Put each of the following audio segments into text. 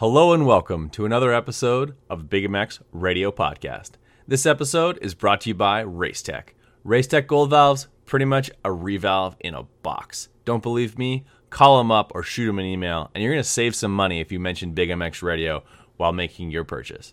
Hello and welcome to another episode of Big MX Radio Podcast. This episode is brought to you by Racetech. Racetech Gold Valves, pretty much a revalve in a box. Don't believe me? Call them up or shoot them an email, and you're going to save some money if you mention Big MX Radio while making your purchase.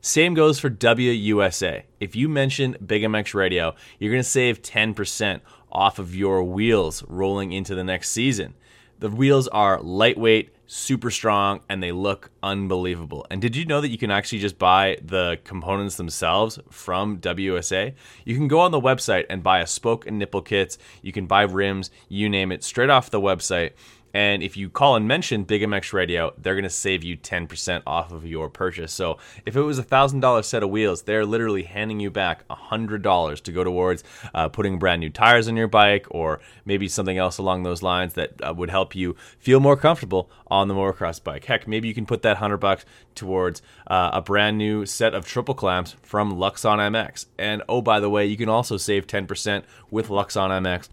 Same goes for WUSA. If you mention Big MX Radio, you're going to save 10% off of your wheels rolling into the next season. The wheels are lightweight, super strong, and they look unbelievable. And did you know that you can actually just buy the components themselves from WSA? You can go on the website and buy a spoke and nipple kits. You can buy rims, you name it, straight off the website. And if you call and mention Big MX Radio, they're going to save you 10% off of your purchase. So if it was a $1,000 set of wheels, they're literally handing you back $100 to go towards uh, putting brand new tires on your bike or maybe something else along those lines that uh, would help you feel more comfortable on the motocross bike. Heck, maybe you can put that 100 bucks towards uh, a brand new set of triple clamps from Luxon MX. And oh, by the way, you can also save 10% with Luxon MX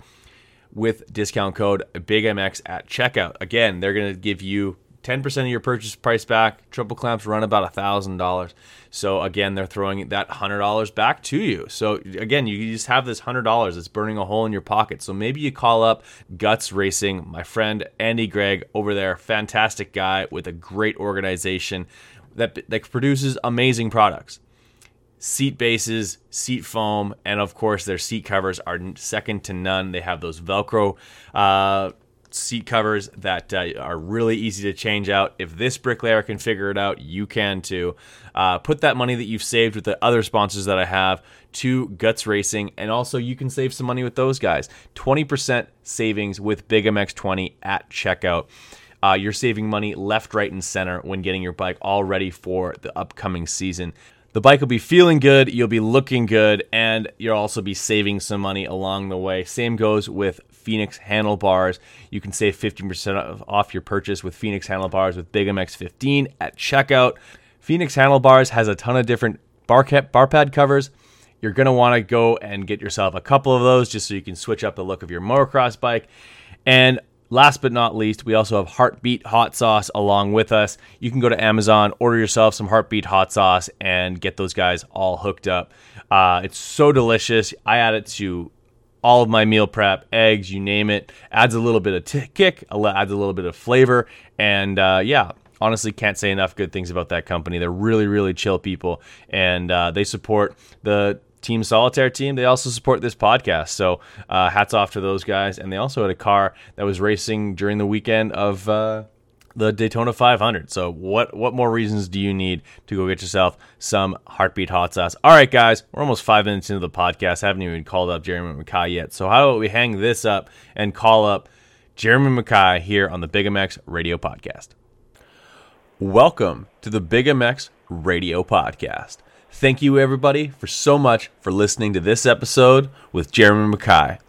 with discount code BIGMX at checkout. Again, they're going to give you 10% of your purchase price back. Triple clamps run about $1,000. So again, they're throwing that $100 back to you. So again, you just have this $100 that's burning a hole in your pocket. So maybe you call up Guts Racing, my friend Andy Gregg over there, fantastic guy with a great organization that, that produces amazing products seat bases, seat foam, and of course their seat covers are second to none. They have those Velcro uh, seat covers that uh, are really easy to change out. If this bricklayer can figure it out, you can too. Uh, put that money that you've saved with the other sponsors that I have to Guts Racing, and also you can save some money with those guys. 20% savings with Big MX20 at checkout. Uh, you're saving money left, right, and center when getting your bike all ready for the upcoming season. The bike will be feeling good, you'll be looking good, and you'll also be saving some money along the way. Same goes with Phoenix handlebars. You can save 15% off your purchase with Phoenix handlebars with Big MX 15 at checkout. Phoenix handlebars has a ton of different bar, cap, bar pad covers. You're going to want to go and get yourself a couple of those just so you can switch up the look of your motocross bike. And Last but not least, we also have Heartbeat hot sauce along with us. You can go to Amazon, order yourself some Heartbeat hot sauce, and get those guys all hooked up. Uh, it's so delicious. I add it to all of my meal prep, eggs, you name it. Adds a little bit of t- kick, adds a little bit of flavor, and uh, yeah, honestly can't say enough good things about that company. They're really, really chill people, and uh, they support the Team Solitaire team. They also support this podcast. So uh, hats off to those guys. And they also had a car that was racing during the weekend of uh, the Daytona 500. So what what more reasons do you need to go get yourself some heartbeat hot sauce? All right, guys, we're almost five minutes into the podcast. I haven't even called up Jeremy McKay yet. So how about we hang this up and call up Jeremy McKay here on the Big MX Radio Podcast. Welcome to the Big MX Radio Podcast. Thank you, everybody, for so much for listening to this episode with Jeremy McKay.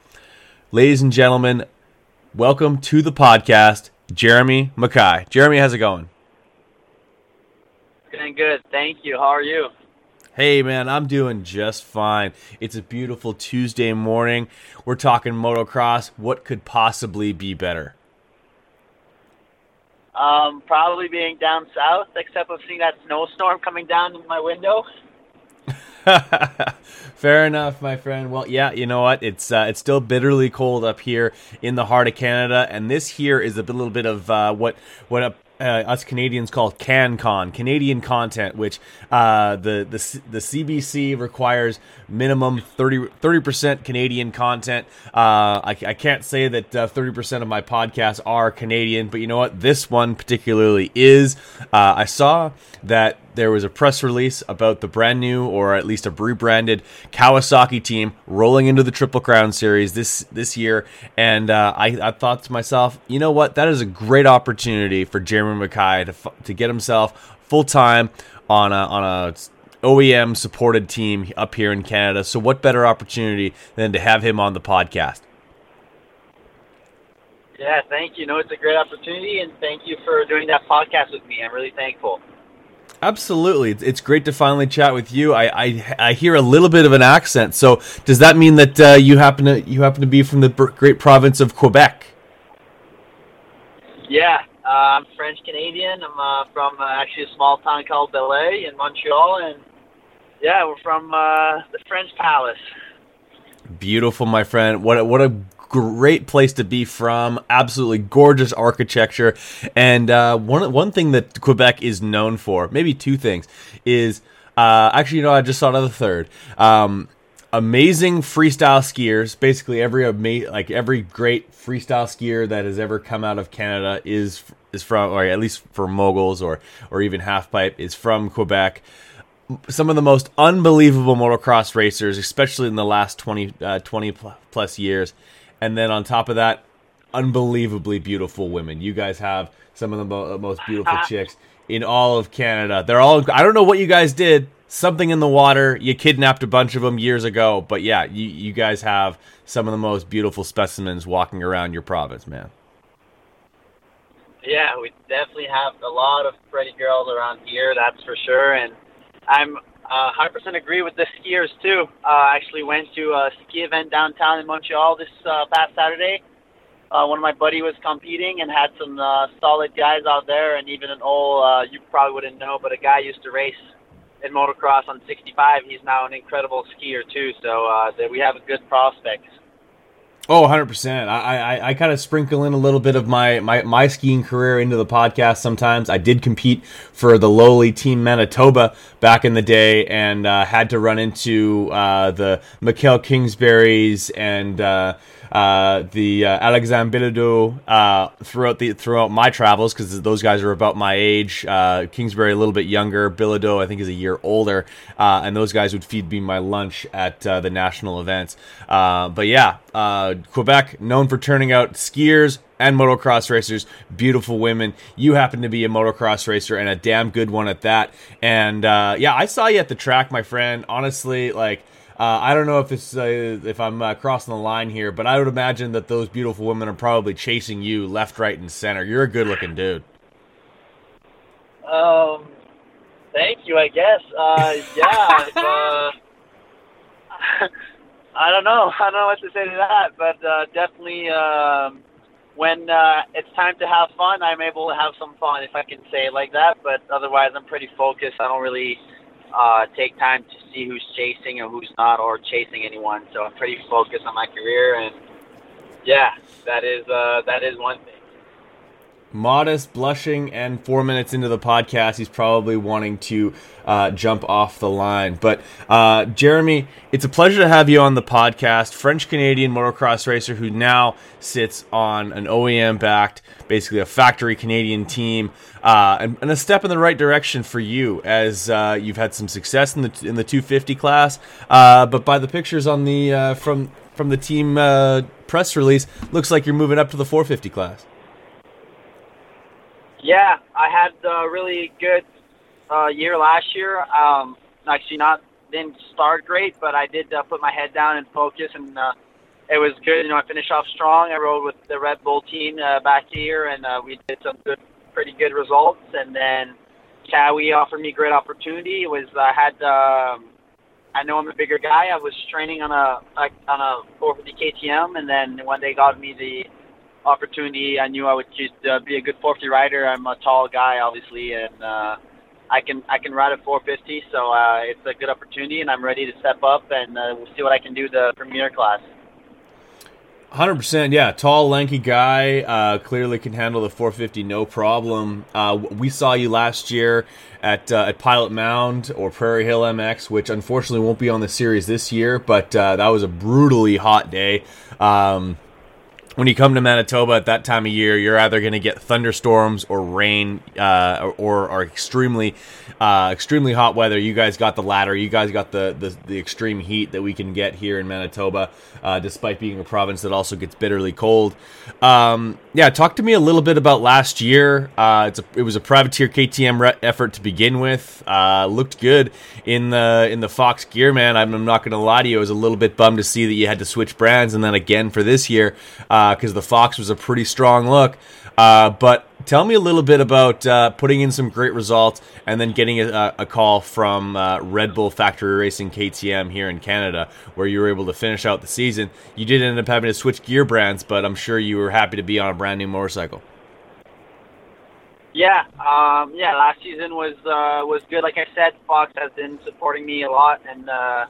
Ladies and gentlemen, welcome to the podcast, Jeremy McKay. Jeremy, how's it going? Doing good. Thank you. How are you? Hey, man, I'm doing just fine. It's a beautiful Tuesday morning. We're talking motocross. What could possibly be better? Um, probably being down south, except for seeing that snowstorm coming down in my window. Fair enough, my friend. Well, yeah, you know what? It's uh, it's still bitterly cold up here in the heart of Canada, and this here is a little bit of uh, what what a uh, us Canadians call CanCon, Canadian content, which uh, the, the the CBC requires minimum 30 percent Canadian content. Uh, I, I, can't say that uh, thirty percent of my podcasts are Canadian, but you know what? This one particularly is. Uh, I saw that there was a press release about the brand new, or at least a rebranded Kawasaki team rolling into the Triple Crown Series this this year, and uh, I, I thought to myself, you know what? That is a great opportunity for Jeremy McKay to to get himself full time on a on a OEM supported team up here in Canada. So what better opportunity than to have him on the podcast? Yeah, thank you. No, it's a great opportunity, and thank you for doing that podcast with me. I'm really thankful. Absolutely, it's great to finally chat with you. I, I, I hear a little bit of an accent. So does that mean that uh, you happen to you happen to be from the great province of Quebec? Yeah, uh, I'm French Canadian. I'm uh, from uh, actually a small town called Beloeil in Montreal, and yeah, we're from uh, the French Palace. Beautiful, my friend. What a, what a great place to be from. Absolutely gorgeous architecture, and uh, one one thing that Quebec is known for, maybe two things, is uh, actually you know I just of the third. Um, amazing freestyle skiers. Basically, every like every great freestyle skier that has ever come out of Canada is is from, or at least for moguls or or even halfpipe is from Quebec. Some of the most unbelievable motocross racers, especially in the last 20, uh, 20 plus years. And then on top of that, unbelievably beautiful women. You guys have some of the mo- uh, most beautiful uh, chicks in all of Canada. They're all, I don't know what you guys did something in the water. You kidnapped a bunch of them years ago, but yeah, you you guys have some of the most beautiful specimens walking around your province, man. Yeah, we definitely have a lot of pretty girls around here, that's for sure. And I'm uh, 100% agree with the skiers too. Uh, actually went to a ski event downtown in Montreal this uh, past Saturday. Uh, one of my buddy was competing and had some uh, solid guys out there, and even an old uh, you probably wouldn't know, but a guy used to race in motocross on 65. He's now an incredible skier too. So uh, we have a good prospect. Oh, 100%. I, I, I kind of sprinkle in a little bit of my, my, my skiing career into the podcast sometimes. I did compete for the lowly Team Manitoba back in the day and uh, had to run into uh, the Mikaël Kingsburys and uh, uh, the uh, Alexandre Bilodeau uh, throughout the throughout my travels because those guys are about my age. Uh, Kingsbury a little bit younger. Bilodeau I think is a year older, uh, and those guys would feed me my lunch at uh, the national events. but yeah, Quebec known for turning out skiers, and motocross racers, beautiful women. You happen to be a motocross racer and a damn good one at that. And uh, yeah, I saw you at the track, my friend. Honestly, like uh, I don't know if this uh, if I'm uh, crossing the line here, but I would imagine that those beautiful women are probably chasing you left, right, and center. You're a good-looking dude. Um, thank you. I guess. Uh, yeah. uh, I don't know. I don't know what to say to that, but uh, definitely um, when uh, it's time to have fun, I'm able to have some fun, if I can say it like that. But otherwise, I'm pretty focused. I don't really uh, take time to see who's chasing and who's not, or chasing anyone. So I'm pretty focused on my career, and yeah, that is uh, that is one thing. Modest, blushing, and four minutes into the podcast, he's probably wanting to uh, jump off the line. But uh, Jeremy, it's a pleasure to have you on the podcast. French Canadian motocross racer who now sits on an OEM backed, basically a factory Canadian team, uh, and, and, a step in the right direction for you as uh, you've had some success in the in the 250 class. Uh, but by the pictures on the uh, from from the team press release, looks like you're moving up to the 450 class. Yeah, I had a really good uh, year last year. Um, actually, not didn't start great, but I did uh, put my head down and focus, and uh, it was good. You know, I finished off strong. I rode with the Red Bull team uh, back here, and uh, we did some good, pretty good results. And then Kawi offered me great opportunity. It was I had. Um, I know I'm a bigger guy. I was training on a on a 450 KTM, and then when they got me the opportunity. I knew I would just uh, be a good 450 rider. I'm a tall guy, obviously, and uh, I can I can ride at 450. So uh, it's a good opportunity, and I'm ready to step up and uh, we'll see what I can do the premier class. Hundred percent, yeah. Tall, lanky guy, uh, clearly can handle the 450 no problem. Uh, we saw you last year at uh, at Pilot Mound or Prairie Hill MX, which unfortunately won't be on the series this year, but uh, that was a brutally hot day. Um, when you come to Manitoba at that time of year, you're either going to get thunderstorms or rain, uh, or, or extremely, uh, extremely hot weather. You guys got the latter. You guys got the, the, the extreme heat that we can get here in Manitoba, uh, despite being a province that also gets bitterly cold. Um, yeah, talk to me a little bit about last year. Uh, it's a, it was a privateer KTM re- effort to begin with. Uh, looked good in the in the Fox gear, man. I'm, I'm not going to lie to you. I was a little bit bummed to see that you had to switch brands, and then again for this year because the Fox was a pretty strong look. Uh, but tell me a little bit about uh, putting in some great results and then getting a, a call from uh, Red Bull Factory Racing KTM here in Canada, where you were able to finish out the season. You did end up having to switch gear brands, but I'm sure you were happy to be on a brand new motorcycle. Yeah, um, yeah. Last season was uh, was good. Like I said, Fox has been supporting me a lot and uh,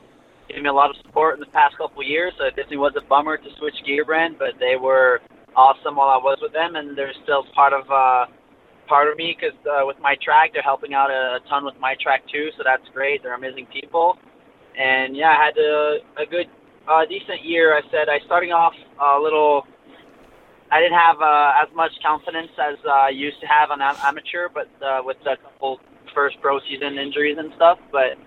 giving me a lot of support in the past couple years. So definitely was a bummer to switch gear brand, but they were awesome while I was with them, and they're still part of uh, part of me because uh, with my track, they're helping out a, a ton with my track too. So that's great. They're amazing people, and yeah, I had a, a good, uh, decent year. I said I starting off a little. I didn't have uh, as much confidence as uh, I used to have on am- amateur, but uh, with a couple first pro season injuries and stuff, but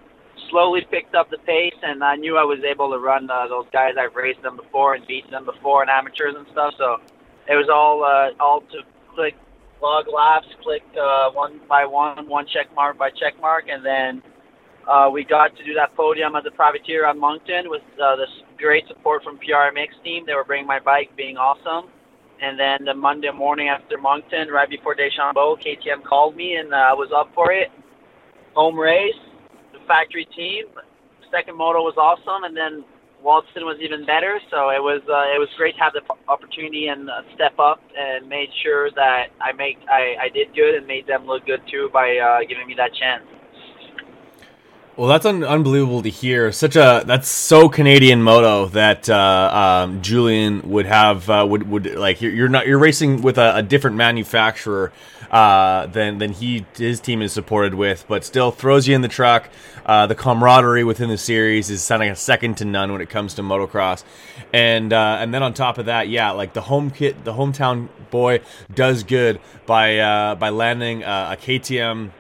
slowly picked up the pace, and I knew I was able to run uh, those guys. I've raced them before and beaten them before in amateurs and stuff. So it was all uh, all to click log laps, click uh, one by one, one check mark by check mark, and then uh, we got to do that podium at the privateer on Moncton with uh, this great support from PRMX team. They were bringing my bike, being awesome. And then the Monday morning after Moncton, right before Deschambault, KTM called me and uh, I was up for it. Home race, factory team. Second moto was awesome, and then Walton was even better. So it was uh, it was great to have the opportunity and uh, step up and made sure that I make I, I did good and made them look good too by uh, giving me that chance. Well, that's un- unbelievable to hear. Such a that's so Canadian moto that uh, um, Julian would have uh, would would like you're, you're not you're racing with a, a different manufacturer uh, than than he his team is supported with, but still throws you in the truck. Uh, the camaraderie within the series is sounding a second to none when it comes to motocross, and uh, and then on top of that, yeah, like the home kit, the hometown boy does good by uh, by landing a KTM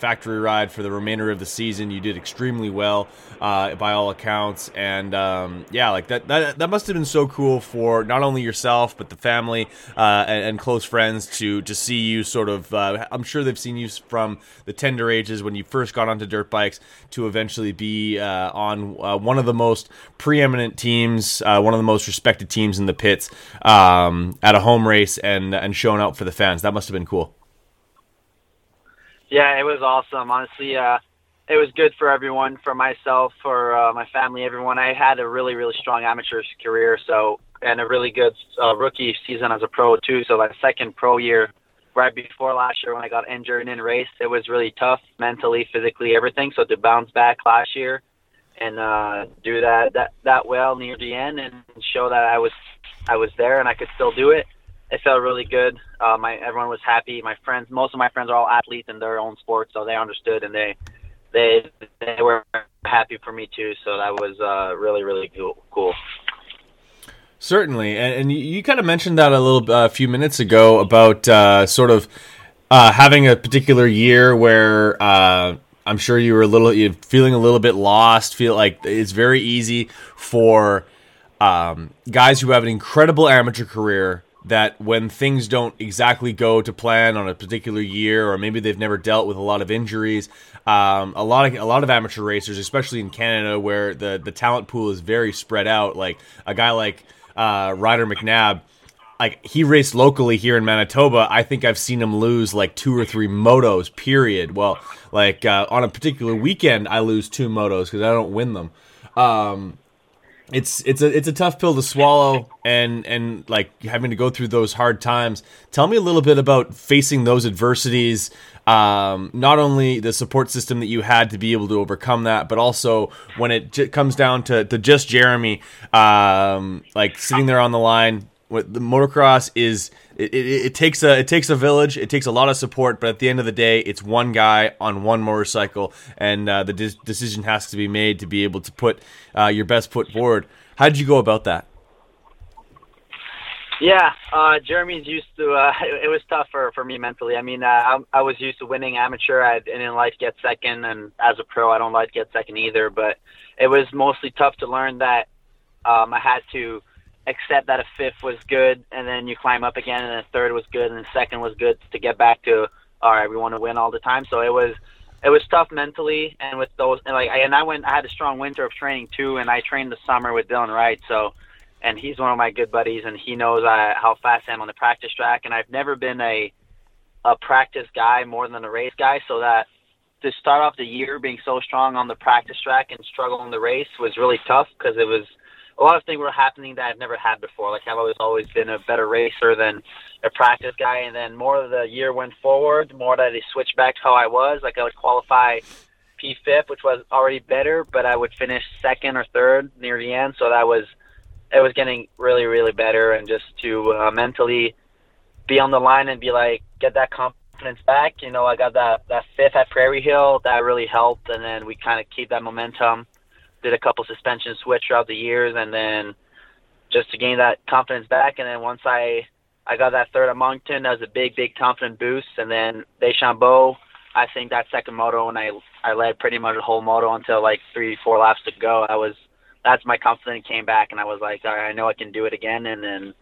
factory ride for the remainder of the season. You did extremely well uh, by all accounts, and um, yeah, like that, that that must have been so cool for not only yourself but the family uh, and, and, close friends to to see you sort of. Uh, I'm sure they've seen you from the tender ages when you first got onto dirt bikes to eventually be uh, on uh, one of the most preeminent teams, uh, one of the most respected teams in the pits um, at a home race and and showing out for the fans. That must have been cool. Yeah, it was awesome. Honestly, uh, it was good for everyone, for myself, for uh, my family, everyone. I had a really, really strong amateur career, so and a really good uh, rookie season as a pro too. So my second pro year, right before last year when I got injured in race, it was really tough mentally, physically, everything. So to bounce back last year and uh, do that that that well near the end and show that I was I was there and I could still do it it felt really good. Uh, my everyone was happy. My friends, most of my friends are all athletes in their own sports, so they understood and they they they were happy for me too. So that was uh, really really cool. Certainly, and, and you kind of mentioned that a little a uh, few minutes ago about uh, sort of uh, having a particular year where. Uh, I'm sure you were a little you're feeling a little bit lost. Feel like it's very easy for um, guys who have an incredible amateur career that when things don't exactly go to plan on a particular year, or maybe they've never dealt with a lot of injuries, um, a lot of a lot of amateur racers, especially in Canada, where the the talent pool is very spread out. Like a guy like uh, Ryder McNabb, like he raced locally here in Manitoba. I think I've seen him lose like two or three motos. Period. Well, like uh, on a particular weekend, I lose two motos because I don't win them. Um, it's it's a it's a tough pill to swallow and and like having to go through those hard times. Tell me a little bit about facing those adversities um, not only the support system that you had to be able to overcome that but also when it j- comes down to, to just jeremy um, like sitting there on the line what the motocross is it, it, it, takes a it takes a village it takes a lot of support but at the end of the day it's one guy on one motorcycle and uh, the de- decision has to be made to be able to put uh, your best foot forward. How did you go about that? Yeah uh, jeremy's used to uh, it, was tough for, for me mentally. I mean uh, I, I, was used to winning amateur. I didn't like get second and as a pro i don't like get second either but it was mostly tough to learn that um, i had to accept that a fifth was good, and then you climb up again, and a third was good, and the second was good to get back to all right, we want to win all the time. So it was it was tough mentally, and with those, and like, and I went, I had a strong winter of training too, and I trained the summer with Dylan Wright, so, and he's one of my good buddies, and he knows I, how fast I am on the practice track, and I've never been a a practice guy more than a race guy, so that to start off the year being so strong on the practice track and struggle in the race was really tough because it was a lot of things were happening that I've never had before. Like I've always always been a better racer than a practice guy, and then more the year went forward, more that I switched back to how I was. Like I would qualify P5, which was already better, but I would finish second or third near the end. So that was it was getting really really better, and just to uh, mentally be on the line and be like get that confidence back. You know, I got that that fifth at Prairie Hill that really helped, and then we kind of keep that momentum did a couple suspension switch throughout the years, and then just to gain that confidence back. And then once I I got that third at Moncton, that was a big, big confident boost. And then Deschambault, I think that second moto, and I I led pretty much the whole moto until like three, four laps to go. I was that's my confidence came back, and I was like, all right, I know I can do it again. And then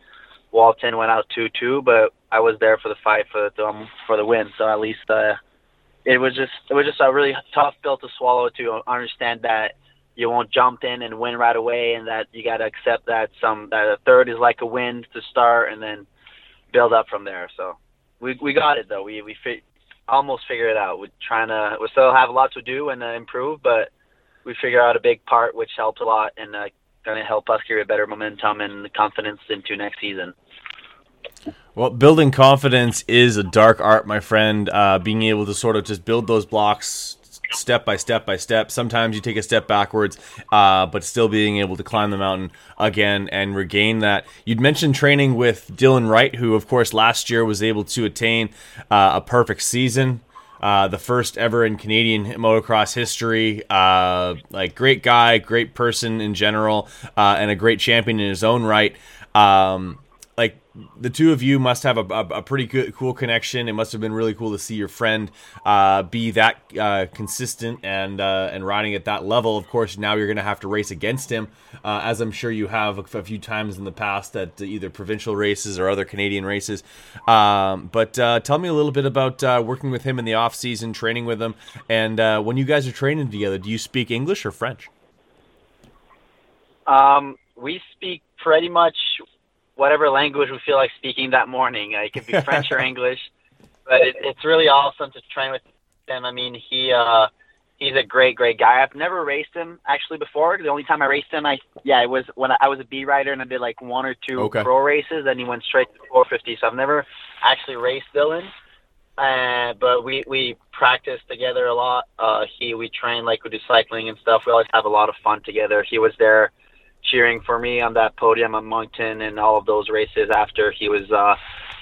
Walton went out two two, but I was there for the fight for the um, for the win. So at least uh, it was just it was just a really tough pill to swallow to understand that you won't jump in and win right away, and that you got to accept that some that a third is like a win to start, and then build up from there. So we we got it though. We we fi- almost figured it out. We're trying to we still have a lot to do and uh, improve, but we figure out a big part which helped a lot and uh, going to help us carry a better momentum and confidence into next season. Well, building confidence is a dark art, my friend. Uh, being able to sort of just build those blocks step by step by step. Sometimes you take a step backwards, uh, but still being able to climb the mountain again and regain that. You'd mentioned training with Dylan Wright, who, of course, last year was able to attain uh, a perfect season. Uh, the first ever in Canadian motocross history. Uh, like great guy, great person in general, uh, and a great champion in his own right. Um, like the two of you must have a, a, a, pretty good, cool connection. It must have been really cool to see your friend uh, be that uh, consistent and uh, and riding at that level. Of course, now you're going to have to race against him, uh, as I'm sure you have a, a, few times in the past at either provincial races or other Canadian races. Um, but uh, tell me a little bit about uh, working with him in the off season, training with him, and when you guys are training together. Do you speak English or French? Um, we speak pretty much whatever language we feel like speaking that morning. Uh, it could be French or English, but it, it's really awesome to train with him. I mean, he uh, he's a great, great guy. I've never raced him actually before. The only time I raced him, I yeah, it was when I was a B rider and I did like one or two okay. pro races. Then he went straight to 450. So I've never actually raced Dylan. Uh, but we we practice together a lot. Uh, he we train like we do cycling and stuff. We always have a lot of fun together. He was there cheering for me on that podium at Moncton and all of those races after he was uh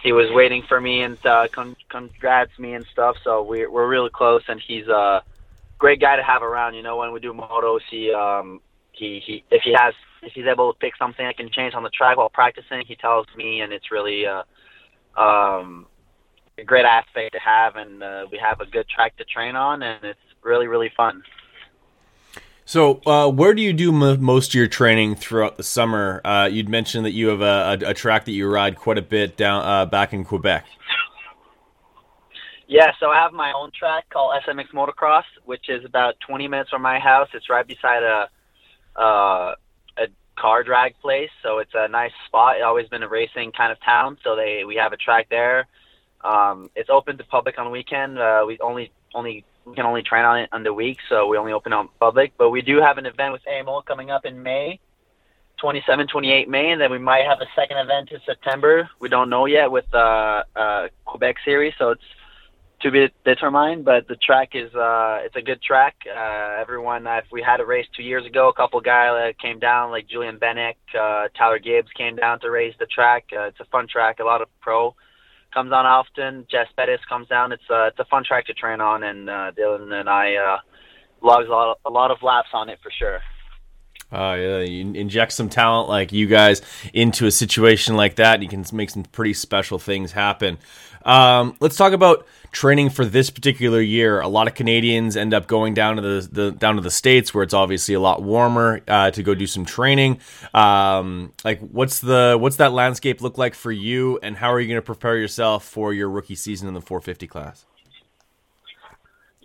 he was waiting for me and uh con- congrats me and stuff. So we're we're really close and he's a great guy to have around. You know when we do motos he um he he if he has if he's able to pick something I can change on the track while practicing he tells me and it's really uh um a great aspect to have and uh, we have a good track to train on and it's really really fun so, uh, where do you do m- most of your training throughout the summer? Uh, you'd mentioned that you have a, a, a, track that you ride quite a bit down uh, back in Quebec. Yeah, so I have my own track called SMX Motocross, which is about 20 minutes from my house. It's right beside a a car drag place, so it's a nice spot. It's always been a racing kind of town, so they we have a track there. Um, it's open to public on weekend. Uh, we only only we can only train on it on the week, so we only open on public. But we do have an event with AMO coming up in May, 27, 28 May, and then we might have a second event in September. We don't know yet with uh, uh, Quebec series, so it's to be determined. But the track is uh, it's a good track. Uh, everyone, uh, if we had a race two years ago, a couple guys uh, came down, like Julien Benek, uh, Tyler Gibbs came down to race the track. Uh, it's a fun track, a lot of pro comes on often. Jess Pettis comes down. It's a it's a fun track to train on, and uh, Dylan and I uh, logs a lot, a lot of laps on it for sure. Uh, yeah, you inject some talent like you guys into a situation like that, you can make some pretty special things happen. Um, let's talk about training for this particular year. A lot of Canadians end up going down to the, the down to the states where it's obviously a lot warmer uh, to go do some training. Um, like, what's the what's that landscape look like for you, and how are you going to prepare yourself for your rookie season in the 450 class?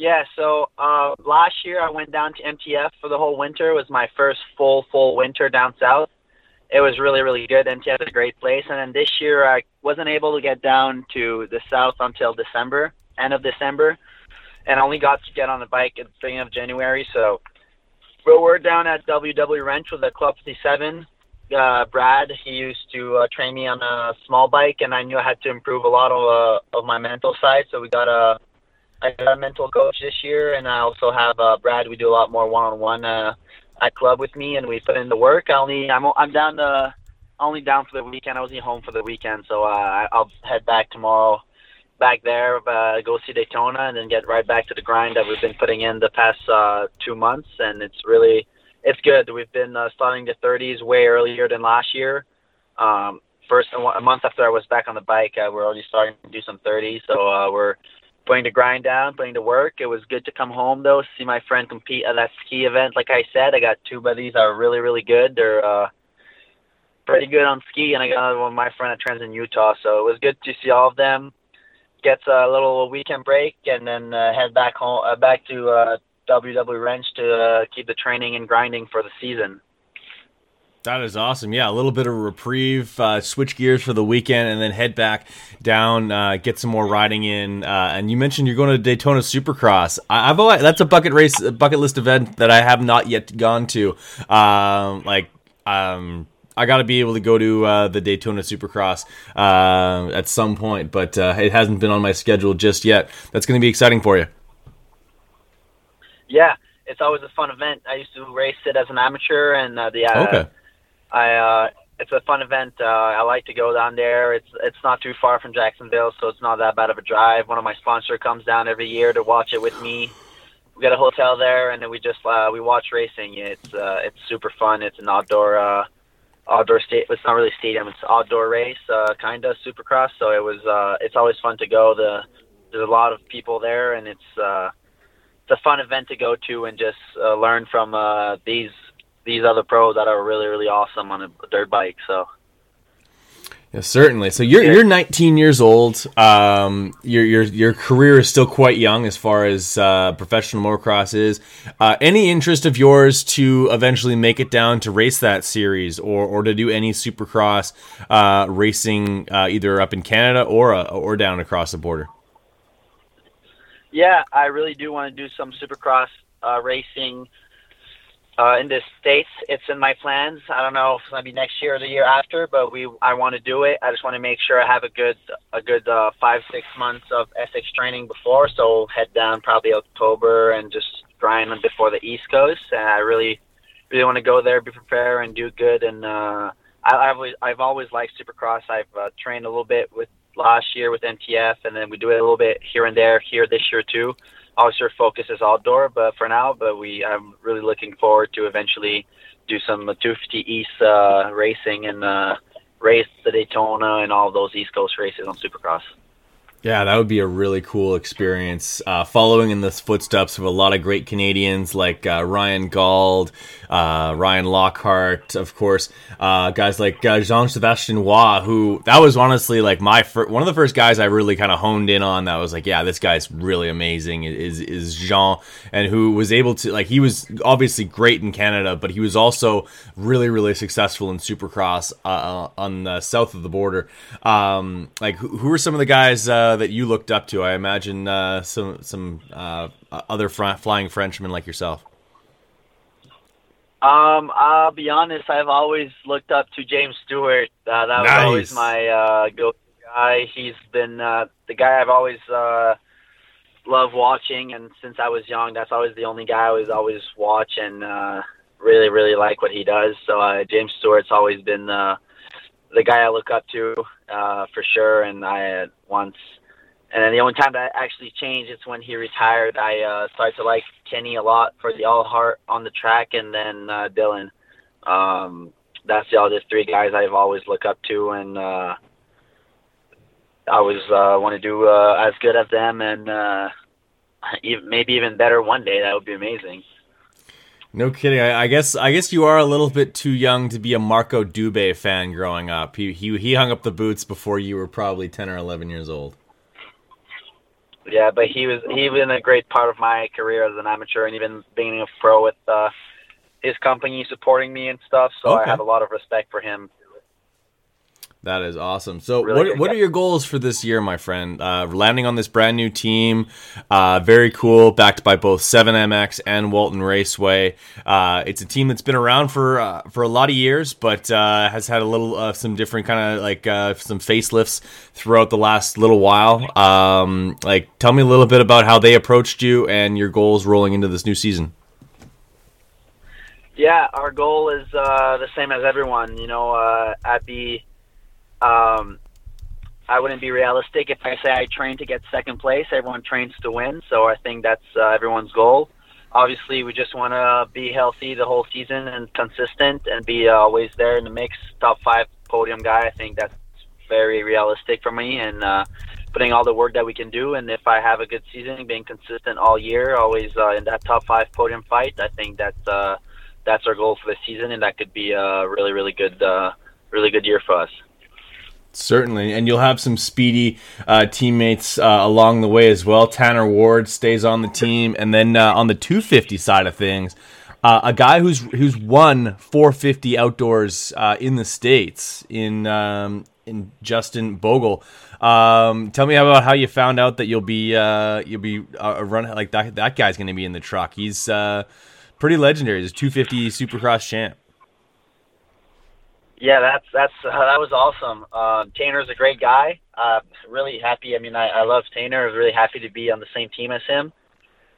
Yeah, so uh, last year I went down to MTF for the whole winter. It was my first full full winter down south it was really really good. MTF is a great place, and then this year I wasn't able to get down to the south until December, end of December, and I only got to get on the bike at the beginning of January. So, but we're down at WW Ranch with the Club 57 uh, Brad. He used to uh, train me on a small bike, and I knew I had to improve a lot of uh, of my mental side. So we got a a mental coach this year, and I also have uh, Brad. We do a lot more one on one at club with me, and we put in the work. I only I'm I'm down to only down for the weekend. I was in home for the weekend, so uh, I'll head back tomorrow back there, uh, go see Daytona, and then get right back to the grind that we've been putting in the past uh, two months. And it's really, it's good. We've been uh, starting the 30s way earlier than last year. Um, first, a month after I was back on the bike, uh, we're already starting to do some 30s. So uh, we're putting the grind down, putting the work. It was good to come home though, see my friend compete at that ski event. Like I said, I got two buddies that are really, really good. They're uh, pretty good on ski, and I got another one, my friend that trains in Utah. So it was good to see all of them gets a little weekend break and then uh, head back home uh, back to uh, WW Ranch to uh, keep the training and grinding for the season. That is awesome. Yeah, a little bit of reprieve, uh, switch gears for the weekend, and then head back down, uh, get some more riding in. Uh, and you mentioned you're going to Daytona Supercross. I, have that's a bucket race, a bucket list event that I have not yet gone to. Um, like, um, I got to be able to go to uh, the Daytona Supercross uh, at some point, but uh, it hasn't been on my schedule just yet. That's going to be exciting for you. Yeah, it's always a fun event. I used to race it as an amateur, and uh, the uh, okay. I uh, it's a fun event. I like to go down there. It's it's not too far from Jacksonville, so it's not that bad of a drive. One of my sponsors comes down every year to watch it with me. We got a hotel there, and then we just we watch racing. It's it's super fun. It's an outdoor outdoor state. It's not really stadium. It's outdoor race, uh, kind of supercross. So it was. Uh, it's always fun to go. The there's a lot of people there, and it's uh, it's a fun event to go to and just uh, learn from uh, these these other pros that are really really awesome on a dirt bike. So yeah, certainly. So you're you're 19 years old. Um, your your your career is still quite young as far as uh, professional motocross is. Uh, any interest of yours to eventually make it down to race that series, or or to do any Supercross uh, racing, uh, either up in Canada or uh, or down across the border? Yeah, I really do want to do some Supercross uh, racing uh, in the states. It's in my plans. I don't know if it's gonna be next year or the year after, but we I want to do it. I just want to make sure I have a good a good uh, five six months of SX training before. So head down probably October and just grind before the East Coast. And I really really want to go there, be prepared, and do good. And uh, I, I've always I've always liked Supercross. I've uh, trained a little bit with last year with MTF, and then we do it a little bit here and there here this year too obviously our focus is outdoor, but for now, but we I'm really looking forward to eventually do some 250 East uh, racing and uh, race the Daytona and all those East Coast races on Supercross. Yeah, that would be a really cool experience. Uh, following in the footsteps of a lot of great Canadians like uh, Ryan Gauld, uh, Ryan Lockhart, of course, uh, guys like uh, Jean-Sébastien Roy, who that was honestly like my fir- one of the first guys I really kind of honed in on. That was like, yeah, this guy's really amazing. Is is Jean, and who was able to like he was obviously great in Canada, but he was also really really successful in Supercross uh, on the south of the border. Um, like who, who, were some of the guys that you looked up to? I imagine some some other fr- flying Frenchmen like yourself. Um, I'll be honest. I've always looked up to James Stewart. Uh, that was always my uh, go guy. He's been uh, the guy I've always uh, loved watching, and since I was young, that's always the only guy I was always watch and uh, really, really like what he does. So uh, James Stewart's always been uh, the guy I look up to uh, for sure. And I uh, once and then the only time that actually changed is when he retired. I uh, started to like Kenny a lot for the all heart on the track, and then uh, Dylan. Um, that's the other three guys I've always looked up to, and uh, I always uh, want to do uh, as good as them, and uh, even, maybe even better one day. That would be amazing. No kidding. I, I, guess I guess you are a little bit too young to be a Marco Dube fan growing up. He he he hung up the boots before you were probably ten or eleven years old. Yeah, but he was he been a great part of my career as an amateur, and even being a pro with uh, his company supporting me and stuff. So okay. I have a lot of respect for him. That is awesome. So, really what, what are your goals for this year, my friend? Uh, landing on this brand new team, uh, very cool, backed by both 7MX and Walton Raceway. Uh, it's a team that's been around for uh, for a lot of years, but uh, has had a little uh, some different kind of like some facelifts throughout the last little while. Um, like, tell me a little bit about how they approached you and your goals rolling into this new season. Yeah, our goal is the same as everyone. You know, at the um, I wouldn't be realistic if I say I train to get second place. Everyone trains to win, so I think that's uh, everyone's goal. Obviously, we just want to be healthy the whole season and consistent and be uh, always there in the mix, top five podium guy. I think that's very realistic for me and uh, putting all the work that we can do. And if I have a good season, being consistent all year, always uh, in that top five podium fight, I think that's uh, that's our goal for the season, and that could be a really, really good, uh, really good year for us. Certainly, and you'll have some speedy uh, teammates uh, along the way as well. Tanner Ward stays on the team, and then uh, on the 250 side of things, uh, a guy who's who's won 450 outdoors uh, in the states in um, in Justin Bogle. Um, tell me about how you found out that you'll be uh, you'll be a run like that. That guy's going to be in the truck. He's pretty legendary. He's a 250 Supercross champ. Yeah, that's that's uh, that was awesome. Um, Tanner's a great guy. Uh, really happy. I mean, I, I love Tanner. I was really happy to be on the same team as him.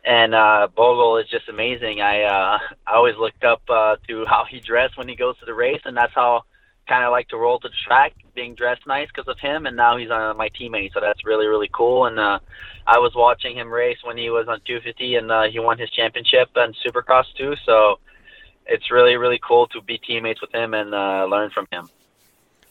And uh, Bogle is just amazing. I uh, I always looked up uh, to how he dressed when he goes to the race, and that's how kind of like to roll to the track, being dressed nice because of him. And now he's uh, my teammate, so that's really really cool. And uh, I was watching him race when he was on 250, and uh, he won his championship and Supercross too. So it's really really cool to be teammates with him and uh, learn from him.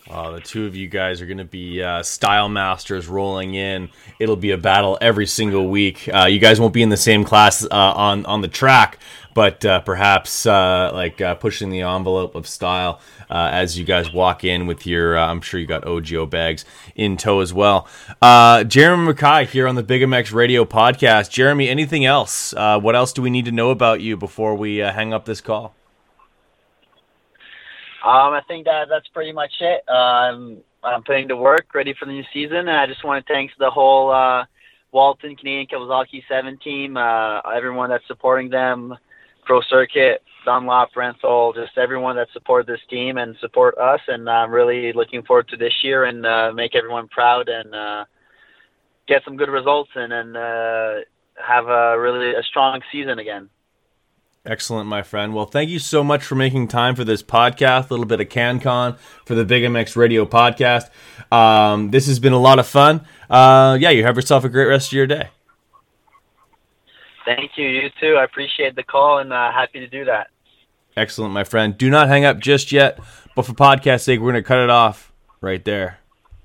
The two of you guys are going to be uh, style masters rolling in. It'll be a battle every single week. Uh, you guys won't be in the same class uh, on on the track, but uh, perhaps uh, like pushing the envelope of style as you guys walk in with your. I'm sure you got OGIO bags in tow as well. Jeremy McKay here on the Big MX Radio podcast. Jeremy, anything else? what else do we need to know about you before we hang up this call? Um, I think that that's pretty much it. Um, I'm putting to work, ready for the new season, and I just want to thank the whole uh, Walton Canadian Kawasaki 7 team, uh, everyone that's supporting them, Pro Circuit, Dunlop, Renthal, just everyone that supported this team and support us. And I'm really looking forward to this year and uh, make everyone proud and uh, get some good results and, and uh, have a really a strong season again. Excellent, my friend. Well, thank you so much for making time for this podcast. A little bit of CanCon for the Big MX Radio podcast. Um, this has been a lot of fun. Uh, yeah, you have yourself a great rest of your day. Thank you. You too. I appreciate the call and uh, happy to do that. Excellent, my friend. Do not hang up just yet, but for podcast sake, we're going to cut it off right there.